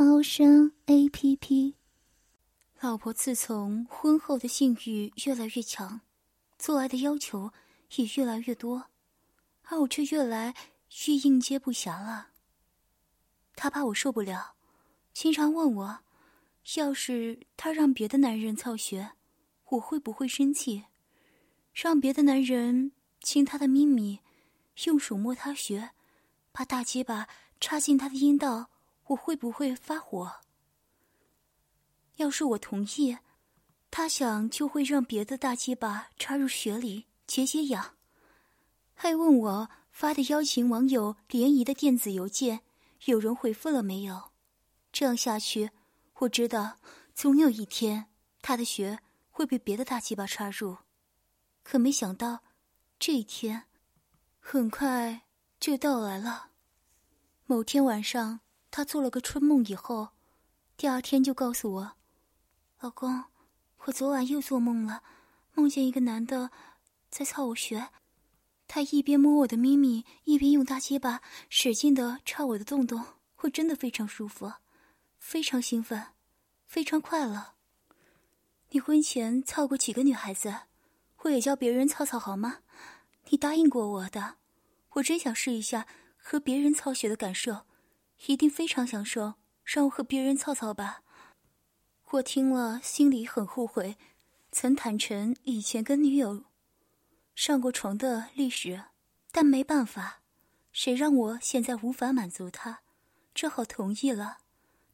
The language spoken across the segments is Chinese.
猫声 A P P。老婆自从婚后的性欲越来越强，做爱的要求也越来越多，而我却越来越应接不暇了。她怕我受不了，经常问我，要是他让别的男人操穴，我会不会生气？让别的男人亲他的咪咪，用手摸他穴。把大鸡巴插进他的阴道，我会不会发火？要是我同意，他想就会让别的大鸡巴插入血里解解痒。还问我发的邀请网友联谊的电子邮件有人回复了没有？这样下去，我知道总有一天他的血会被别的大鸡巴插入。可没想到，这一天很快就到来了。某天晚上，他做了个春梦，以后，第二天就告诉我：“老公，我昨晚又做梦了，梦见一个男的在操我穴，他一边摸我的咪咪，一边用大鸡巴使劲的插我的洞洞，我真的非常舒服，非常兴奋，非常快乐。你婚前操过几个女孩子？我也教别人操操好吗？你答应过我的，我真想试一下。”和别人操血的感受，一定非常享受。让我和别人操操吧。我听了心里很后悔，曾坦诚以前跟女友上过床的历史，但没办法，谁让我现在无法满足他，只好同意了。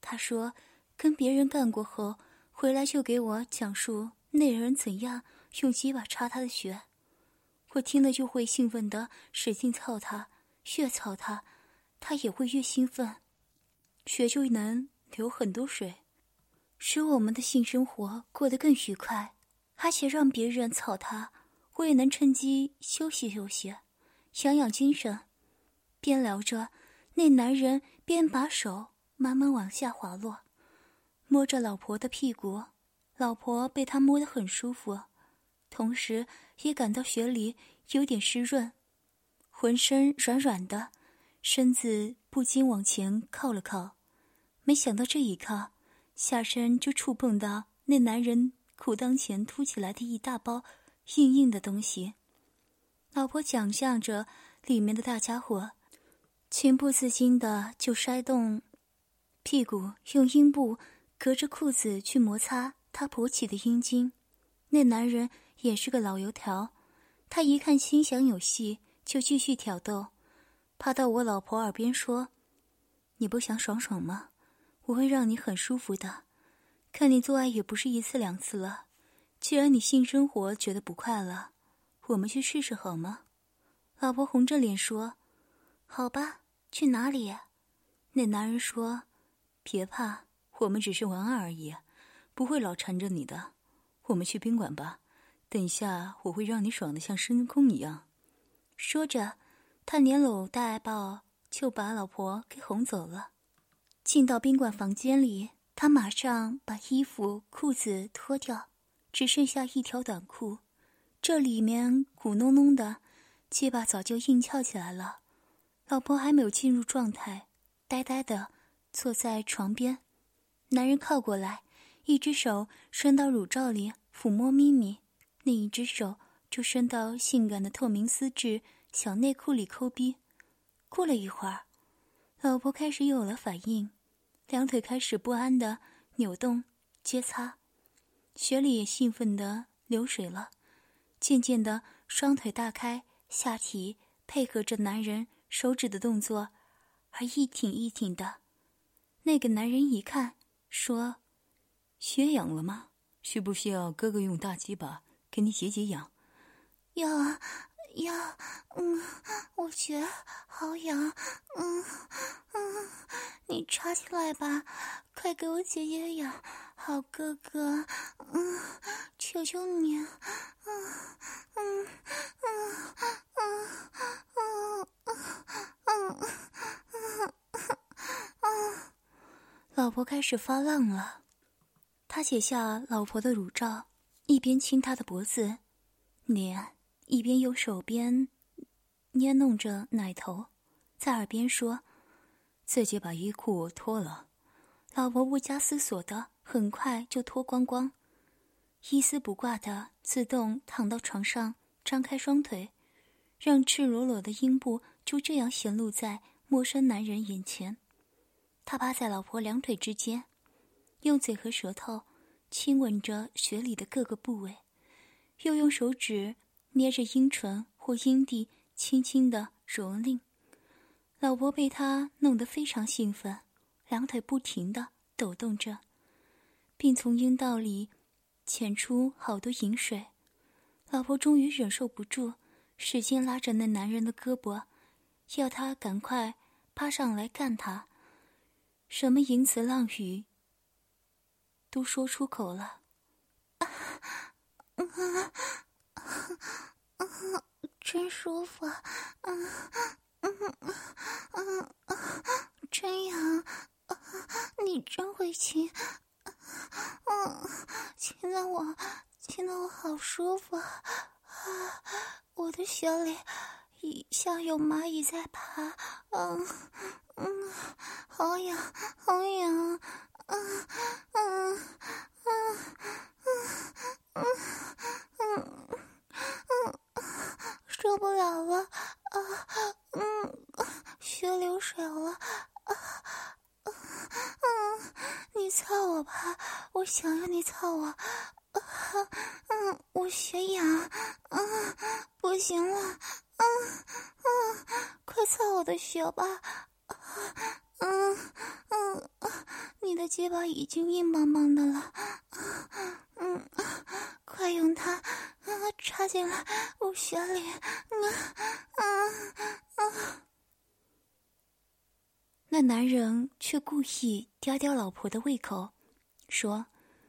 他说跟别人干过后，回来就给我讲述那人怎样用鸡巴插他的血，我听了就会兴奋的使劲操他。越操他，他也会越兴奋，血就能流很多水，使我们的性生活过得更愉快。而且让别人操他，我也能趁机休息休息，养养精神。边聊着，那男人边把手慢慢往下滑落，摸着老婆的屁股，老婆被他摸得很舒服，同时也感到血里有点湿润。浑身软软的，身子不禁往前靠了靠，没想到这一靠，下身就触碰到那男人裤裆前凸起来的一大包硬硬的东西。老婆想象着里面的大家伙，情不自禁的就摔动屁股，用阴部隔着裤子去摩擦他勃起的阴茎。那男人也是个老油条，他一看心想有戏。就继续挑逗，趴到我老婆耳边说：“你不想爽爽吗？我会让你很舒服的。看你做爱也不是一次两次了，既然你性生活觉得不快乐，我们去试试好吗？”老婆红着脸说：“好吧，去哪里？”那男人说：“别怕，我们只是玩玩而已，不会老缠着你的。我们去宾馆吧，等一下我会让你爽的像深空一样。”说着，他连搂带抱，就把老婆给哄走了。进到宾馆房间里，他马上把衣服、裤子脱掉，只剩下一条短裤。这里面鼓隆隆的，鸡巴早就硬翘起来了。老婆还没有进入状态，呆呆的坐在床边。男人靠过来，一只手伸到乳罩里抚摸咪咪，另一只手。就伸到性感的透明丝质小内裤里抠逼，过了一会儿，老婆开始有了反应，两腿开始不安的扭动接擦，血里也兴奋的流水了，渐渐的双腿大开，下体配合着男人手指的动作而一挺一挺的。那个男人一看，说：“血痒了吗？需不需要哥哥用大鸡巴给你解解痒？”要啊，觉好痒，嗯嗯，你插进来吧，快给我解解痒，好哥哥，嗯，求求你，嗯嗯嗯嗯嗯嗯嗯嗯，老婆开始发浪了，他解下老婆的乳罩，一边亲她的脖子、脸。一边用手边捏弄着奶头，在耳边说：“自己把衣裤脱了。”老婆不加思索的，很快就脱光光，一丝不挂的自动躺到床上，张开双腿，让赤裸裸的阴部就这样显露在陌生男人眼前。他趴在老婆两腿之间，用嘴和舌头亲吻着血里的各个部位，又用手指。捏着阴唇或阴蒂，轻轻的蹂躏。老婆被他弄得非常兴奋，两腿不停的抖动着，并从阴道里潜出好多饮水。老婆终于忍受不住，使劲拉着那男人的胳膊，要他赶快趴上来干他。什么淫词浪语都说出口了。嗯，真舒服，嗯嗯嗯嗯，真痒，你真会亲，嗯，亲的我，亲的我好舒服，啊，我的血里像有蚂蚁在爬，嗯嗯，好痒，好痒，嗯嗯嗯嗯嗯嗯。受不了了啊！嗯，血流水了啊！嗯，你操我吧，我想要你操我。啊嗯，我血痒。啊，不行了。嗯嗯，快操我的血吧。嗯嗯，你的鸡巴已经硬邦邦的了。嗯，快用它啊。插进来，我血里，啊啊啊！那男人却故意吊吊老婆的胃口，说：“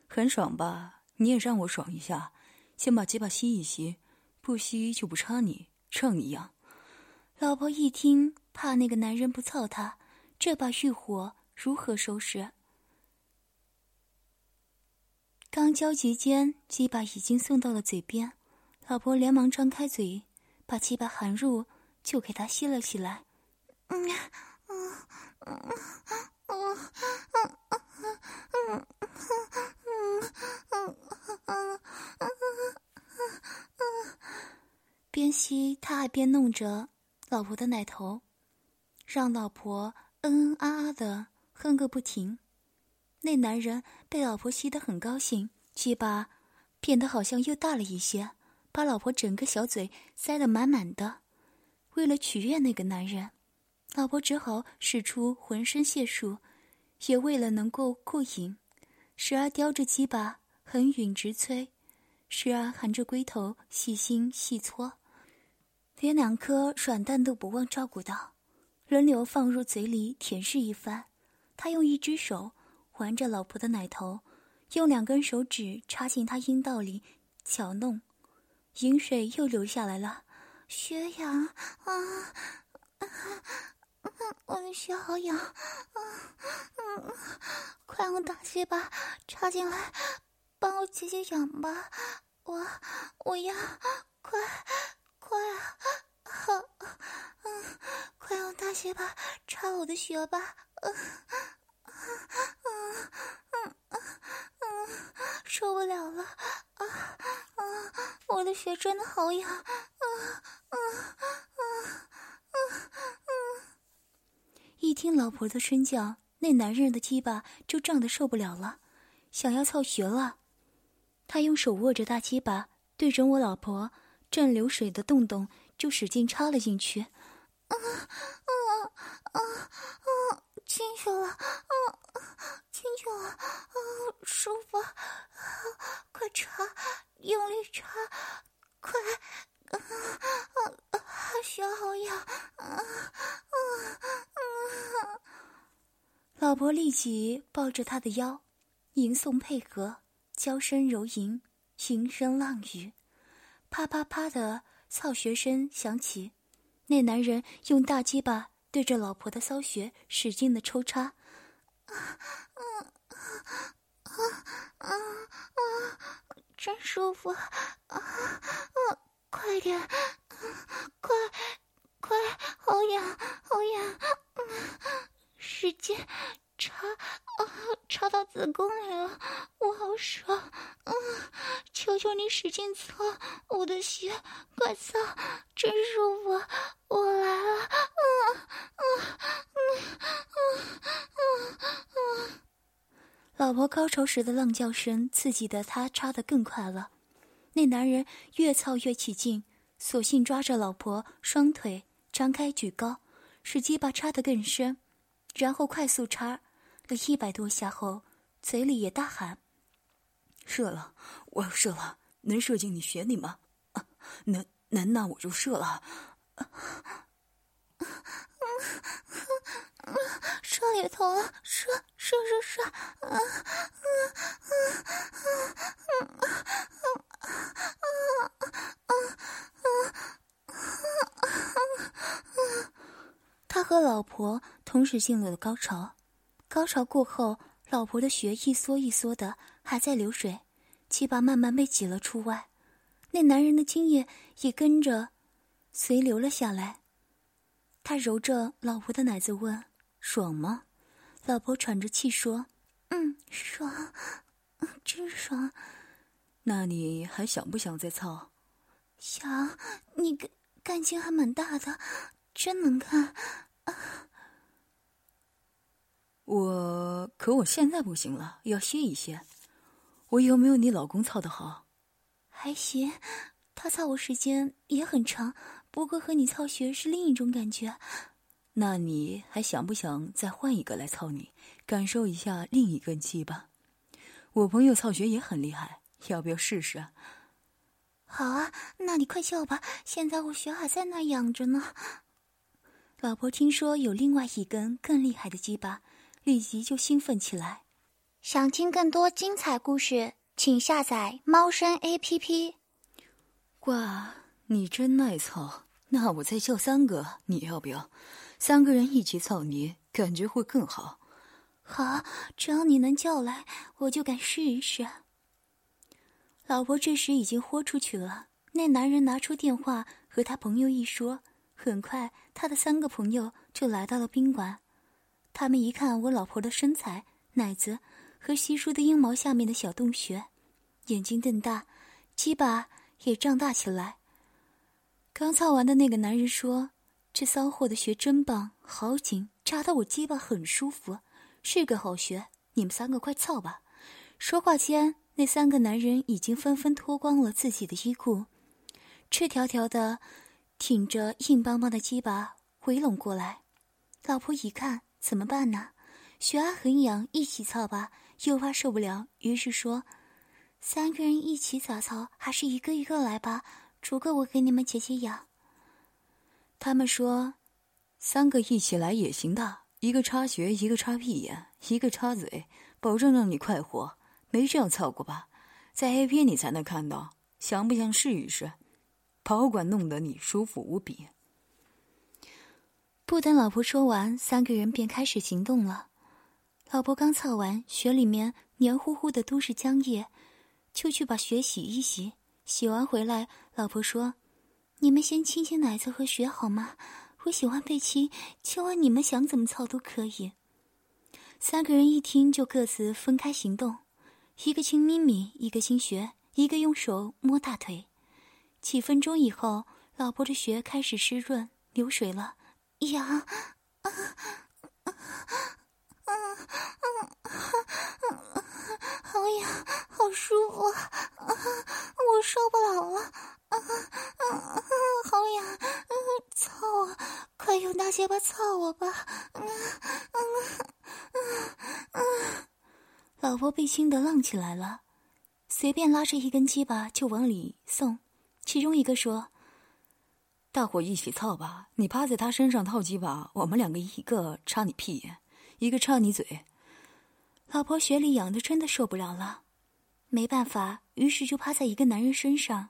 很爽吧？你也让我爽一下，先把鸡巴吸一吸，不吸就不插你，让你痒。”老婆一听，怕那个男人不操她，这把欲火如何收拾？刚焦急间，鸡巴已经送到了嘴边。老婆连忙张开嘴，把鸡巴含入，就给他吸了起来。嗯嗯嗯嗯嗯嗯嗯嗯嗯边吸他还边弄着老婆的奶头，让老婆嗯嗯啊啊的哼个不停。那男人被老婆吸得很高兴，鸡巴变得好像又大了一些。把老婆整个小嘴塞得满满的，为了取悦那个男人，老婆只好使出浑身解数，也为了能够过瘾，时而叼着鸡巴横吮直催，时而含着龟头细心细搓，连两颗软蛋都不忘照顾到，轮流放入嘴里舔舐一番。他用一只手环着老婆的奶头，用两根手指插进她阴道里搅弄。饮水又流下来了，血痒啊！我的血好痒啊！嗯，快用大鸡巴插进来，帮我解解痒吧！我我要快快啊！好，嗯，快用大鸡巴插我的血吧！嗯嗯嗯嗯嗯，受不了了啊！我的血真的好痒，啊啊啊啊啊！一听老婆的声叫，那男人的鸡巴就胀得受不了了，想要操血了。他用手握着大鸡巴，对准我老婆正流水的洞洞就使劲插了进去，啊啊啊啊！进去了，啊，进去了，啊，舒服，血好痒！啊啊啊！老婆立即抱着他的腰，吟诵配合，娇声柔吟，云声浪语，啪啪啪的操穴声响起。那男人用大鸡巴对着老婆的骚穴使劲的抽插，啊啊啊啊啊！真舒服！啊啊！快点！快快！好痒，好痒！使劲插啊，插到子宫里了，我好爽！嗯，求求你使劲搓我的血，快操！真舒服！我来了！嗯嗯嗯嗯嗯嗯！老婆高潮时的浪叫声刺激的他插的更快了。那男人越操越起劲，索性抓着老婆双腿张开举高，使鸡巴插的更深，然后快速插了一百多下后，嘴里也大喊：“射了！我要射了！能射进你血里吗？能能，那我就射了！”射里头了，射射射射！啊啊啊啊啊啊啊啊啊！他和老婆同时进入了高潮。高潮过后，老婆的血一缩一缩的，还在流水，鸡巴慢慢被挤了出外。那男人的精液也跟着随流了下来。他揉着老婆的奶子问。爽吗？老婆喘着气说：“嗯，爽，真爽。那你还想不想再操？想。你干干劲还蛮大的，真能干啊。我可我现在不行了，要歇一歇。我有没有你老公操的好？还行，他操我时间也很长，不过和你操学是另一种感觉。”那你还想不想再换一个来操你，感受一下另一根鸡巴？我朋友操学也很厉害，要不要试试？好啊，那你快叫吧，现在我学还在那养着呢。老婆听说有另外一根更厉害的鸡巴，立即就兴奋起来。想听更多精彩故事，请下载猫声 A P P。哇，你真耐操！那我再叫三个，你要不要？三个人一起操你，感觉会更好。好，只要你能叫来，我就敢试一试。老婆这时已经豁出去了。那男人拿出电话和他朋友一说，很快他的三个朋友就来到了宾馆。他们一看我老婆的身材、奶子和稀疏的阴毛下面的小洞穴，眼睛瞪大，鸡巴也胀大起来。刚操完的那个男人说。这骚货的穴真棒，好紧，扎得我鸡巴很舒服，是个好穴。你们三个快操吧！说话间，那三个男人已经纷纷脱光了自己的衣裤，赤条条的挺着硬邦邦的鸡巴围拢过来。老婆一看，怎么办呢？血压很痒，一起操吧，又怕受不了，于是说：“三个人一起咋操？还是一个一个来吧，逐个我给你们解解痒。”他们说：“三个一起来也行的，一个插穴，一个插屁眼，一个插嘴，保证让你快活。没这样操过吧？在 A 片你才能看到。想不想试一试？保管弄得你舒服无比。”不等老婆说完，三个人便开始行动了。老婆刚操完，血里面黏糊糊的都是浆液，就去把血洗一洗。洗完回来，老婆说。你们先亲亲奶子和血好吗？我喜欢被亲，千万你们想怎么操都可以。三个人一听就各自分开行动，一个亲咪咪，一个亲血，一个用手摸大腿。几分钟以后，老婆的血开始湿润流水了，痒，啊啊啊啊啊啊！好痒，好舒服，啊，我受不了了。啊啊啊！好痒！啊，操我！快用大鞋巴操我吧！啊啊啊啊！老婆被亲得浪起来了，随便拉着一根鸡巴就往里送。其中一个说：“大伙一起操吧！你趴在他身上套鸡巴，我们两个一个插你屁眼，一个插你嘴。老婆雪里痒的真的受不了了，没办法，于是就趴在一个男人身上，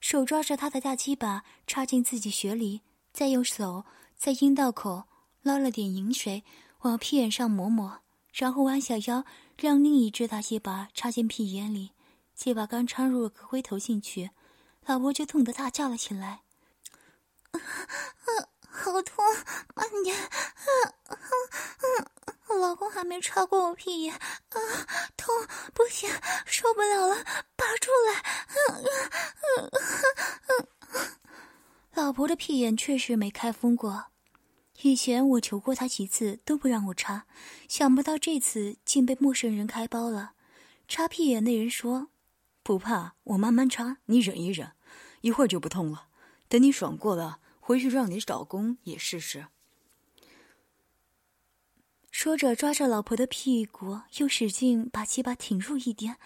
手抓着他的大鸡巴插进自己血里，再用手在阴道口捞了点饮水往屁眼上抹抹，然后弯下腰让另一只大鸡巴插进屁眼里，鸡巴刚插入个龟头进去，老婆就痛得大叫了起来。啊啊，好痛！慢点！啊啊老公还没插过我屁眼，啊，痛！不行，受不了了，拔出来！啊啊啊啊！老婆的屁眼确实没开封过，以前我求过她几次都不让我插，想不到这次竟被陌生人开包了。插屁眼那人说：“不怕，我慢慢插，你忍一忍，一会儿就不痛了。等你爽过了。”回去让你老公也试试。说着，抓着老婆的屁股，又使劲把鸡巴挺入一点。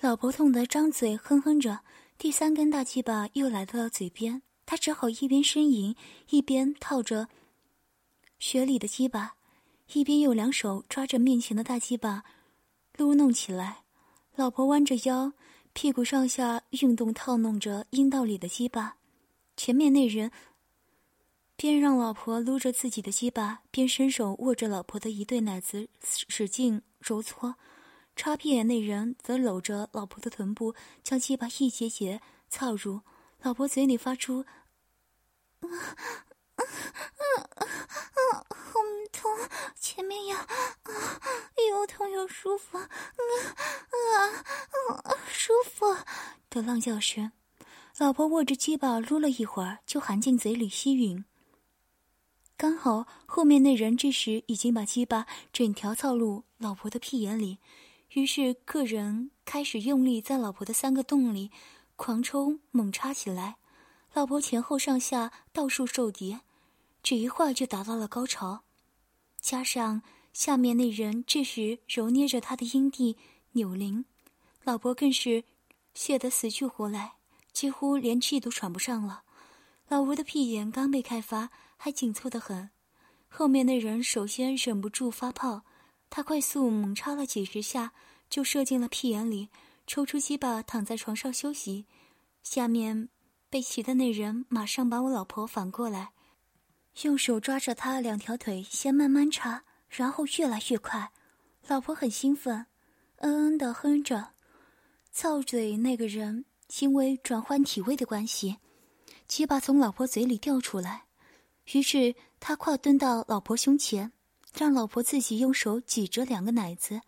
老婆痛得张嘴哼哼着，第三根大鸡巴又来到了嘴边，她只好一边呻吟，一边套着雪里的鸡巴，一边用两手抓着面前的大鸡巴撸弄起来。老婆弯着腰，屁股上下运动，套弄着阴道里的鸡巴。前面那人边让老婆撸着自己的鸡巴，边伸手握着老婆的一对奶子，使劲揉搓。插屁眼那人则搂着老婆的臀部，将鸡巴一节节操入。老婆嘴里发出。啊啊啊！好痛，前面呀，啊，又痛又舒服，啊啊啊！舒服的浪叫声。老婆握着鸡巴撸了一会儿，就含进嘴里吸吮。刚好后面那人这时已经把鸡巴整条操入老婆的屁眼里，于是个人开始用力在老婆的三个洞里狂抽猛插起来。老婆前后上下到处受敌，只一会儿就达到了高潮。加上下面那人这时揉捏着他的阴蒂扭铃，老婆更是泄得死去活来，几乎连气都喘不上了。老吴的屁眼刚被开发，还紧凑得很。后面那人首先忍不住发泡，他快速猛插了几十下，就射进了屁眼里，抽出鸡巴躺在床上休息。下面。被骑的那人马上把我老婆反过来，用手抓着她两条腿，先慢慢插，然后越来越快。老婆很兴奋，嗯嗯的哼着。操嘴那个人因为转换体位的关系，鸡巴从老婆嘴里掉出来，于是他跨蹲到老婆胸前，让老婆自己用手挤着两个奶子，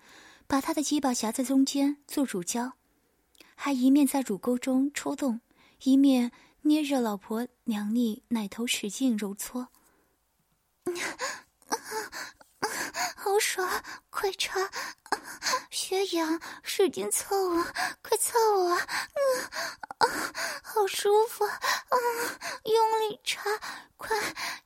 把他的鸡巴夹在中间做乳胶，还一面在乳沟中抽动。一面捏着老婆娘腻奶头使劲揉搓，好爽，快插，血痒，使劲操我，快操啊，啊，好舒服，啊，用力插，快，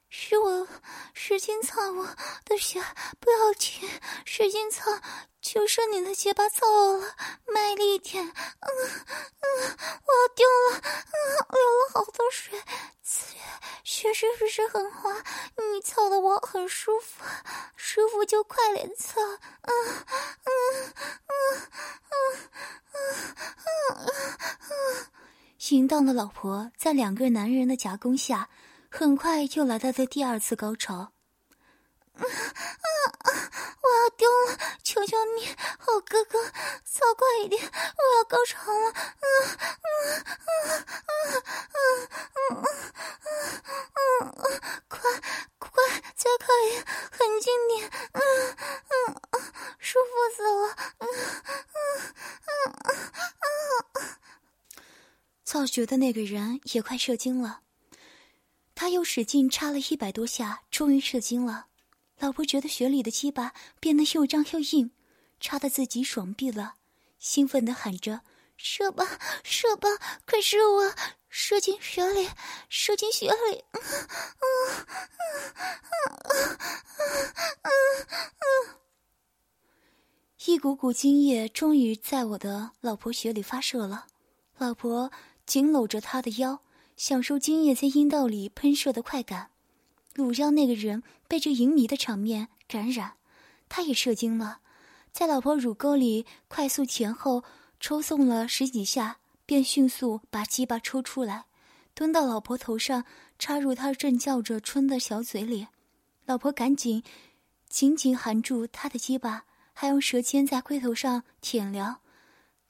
是我使劲操我的血，不要紧，使劲操。就剩你的结巴操了，卖力点！嗯嗯，我要丢了！嗯，流了好多水，血血是不是很滑？你操的我很舒服，舒服就快点操！嗯嗯嗯嗯嗯嗯嗯，淫荡的老婆在两个男人的夹攻下，很快就来到了第二次高潮。啊啊！我要丢了！求求你，好哥哥，操快一点！我要高潮了！啊啊啊啊啊啊啊啊！快快，再快一点，狠劲点！啊啊啊！舒服死了！啊啊啊啊啊！造血的那个人也快射精了，他又使劲插了一百多下，终于射精了。老婆觉得血里的鸡巴变得又胀又硬，插的自己爽毙了，兴奋的喊着：“射吧，射吧，快射我，射进血里，射进血里！”嗯嗯嗯嗯嗯嗯，一股股精液终于在我的老婆血里发射了，老婆紧搂着他的腰，享受精液在阴道里喷射的快感。乳胶那个人被这淫靡的场面感染，他也射精了，在老婆乳沟里快速前后抽送了十几下，便迅速把鸡巴抽出来，蹲到老婆头上，插入她正叫着春的小嘴里。老婆赶紧紧紧含住他的鸡巴，还用舌尖在龟头上舔撩。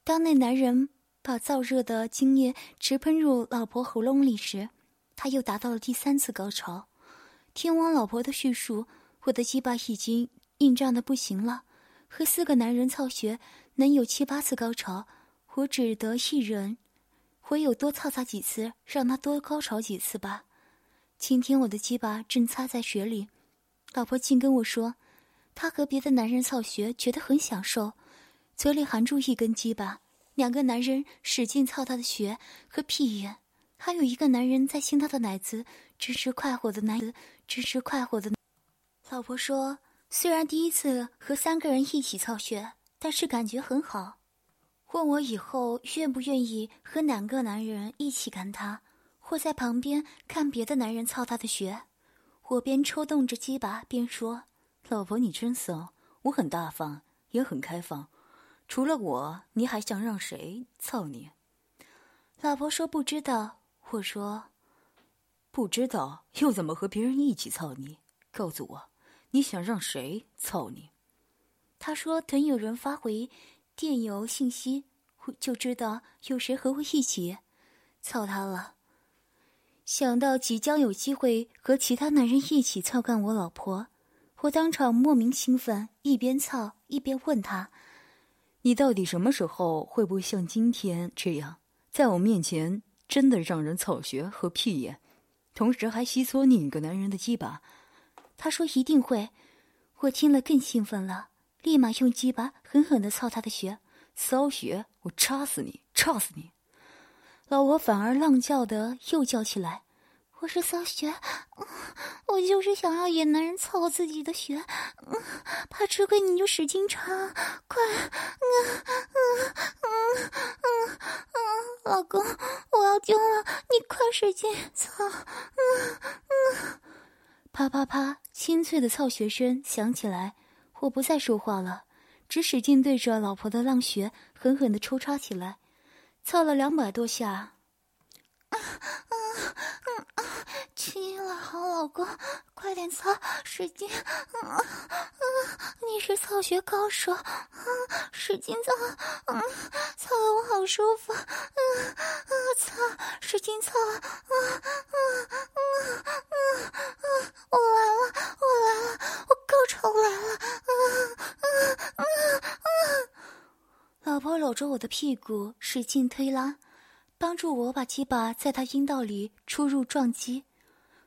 当那男人把燥热的精液直喷入老婆喉咙里时，他又达到了第三次高潮。听完老婆的叙述，我的鸡巴已经硬胀的不行了。和四个男人操穴能有七八次高潮，我只得一人，唯有多操他几次，让他多高潮几次吧。今天我的鸡巴正擦在雪里。老婆竟跟我说，她和别的男人操穴觉得很享受，嘴里含住一根鸡巴，两个男人使劲操她的穴和屁眼，还有一个男人在亲她的奶子，真是快活的男子，真是快活的。老婆说，虽然第一次和三个人一起操穴，但是感觉很好，问我以后愿不愿意和哪个男人一起干他，或在旁边看别的男人操他的穴。我边抽动着鸡巴边说：“老婆，你真骚，我很大方，也很开放。除了我，你还想让谁操你？”老婆说：“不知道。”我说：“不知道，又怎么和别人一起操你？告诉我，你想让谁操你？”他说：“等有人发回电邮信息，就知道有谁和我一起操他了。”想到即将有机会和其他男人一起操干我老婆，我当场莫名兴奋，一边操一边问他：“你到底什么时候会不会像今天这样，在我面前真的让人操穴和屁眼，同时还吸搓另一个男人的鸡巴？”他说：“一定会。”我听了更兴奋了，立马用鸡巴狠狠的操他的穴，骚穴！我插死你，插死你！老婆反而浪叫的又叫起来：“我是骚穴，我就是想要野男人操我自己的穴，怕吃亏你就使劲插，快，嗯嗯嗯嗯嗯，老公，我要丢了，你快使劲操，嗯嗯，啪啪啪，清脆的操穴声响起来，我不再说话了，只使劲对着老婆的浪穴狠狠的抽插起来。操了两百多下，啊啊啊啊！亲了，好老公，快点操，使劲！啊啊！你是操穴高手，啊，使劲操！啊，操的我好舒服！啊啊！操，使劲操！啊啊啊啊啊！我来了，我来了，我高潮来了！啊啊啊啊！老婆搂着我的屁股，使劲推拉，帮助我把鸡巴在她阴道里出入撞击，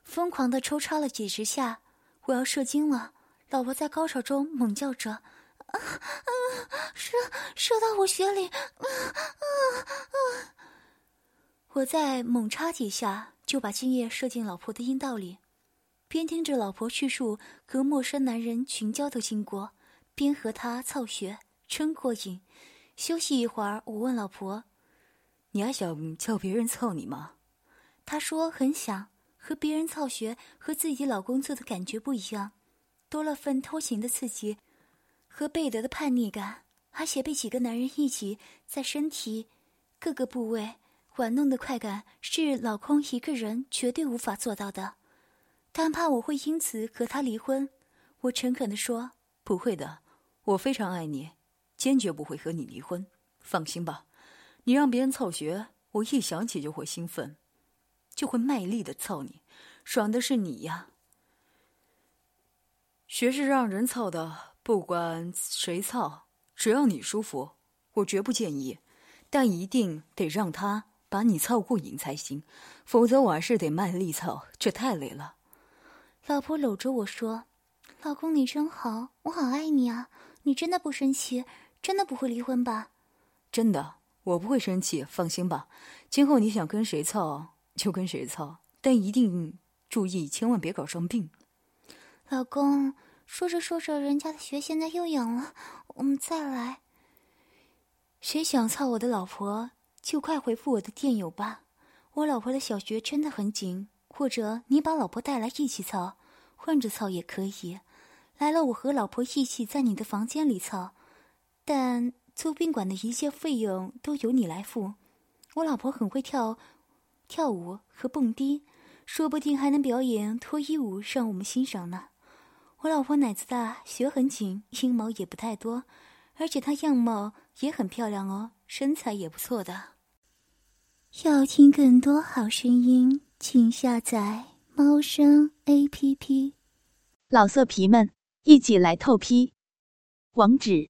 疯狂的抽插了几十下。我要射精了，老婆在高潮中猛叫着：“！射射到我血里！”啊啊啊！我再猛插几下，就把精液射进老婆的阴道里，边听着老婆叙述和陌生男人群交的经过，边和他操穴，真过瘾。休息一会儿，我问老婆：“你还想叫别人操你吗？”她说：“很想。和别人操学和自己老公做的感觉不一样，多了份偷情的刺激和贝德的叛逆感，而且被几个男人一起在身体各个部位玩弄的快感，是老公一个人绝对无法做到的。但怕我会因此和他离婚，我诚恳地说：“不会的，我非常爱你。”坚决不会和你离婚，放心吧。你让别人操学，我一想起就会兴奋，就会卖力的操你，爽的是你呀。学是让人操的，不管谁操，只要你舒服，我绝不建议。但一定得让他把你操过瘾才行，否则我还是得卖力操，这太累了。老婆搂着我说：“老公，你真好，我好爱你啊！你真的不生气？”真的不会离婚吧？真的，我不会生气，放心吧。今后你想跟谁操就跟谁操，但一定注意，千万别搞生病。老公，说着说着，人家的血现在又痒了，我们再来。谁想操我的老婆，就快回复我的电邮吧。我老婆的小穴真的很紧，或者你把老婆带来一起操，换着操也可以。来了，我和老婆一起在你的房间里操，但租宾馆的一切费用都由你来付。我老婆很会跳，跳舞和蹦迪，说不定还能表演脱衣舞让我们欣赏呢。我老婆奶子大，血很紧，阴毛也不太多，而且她样貌也很漂亮哦，身材也不错的。要听更多好声音，请下载猫声 A P P。老色皮们，一起来透批！网址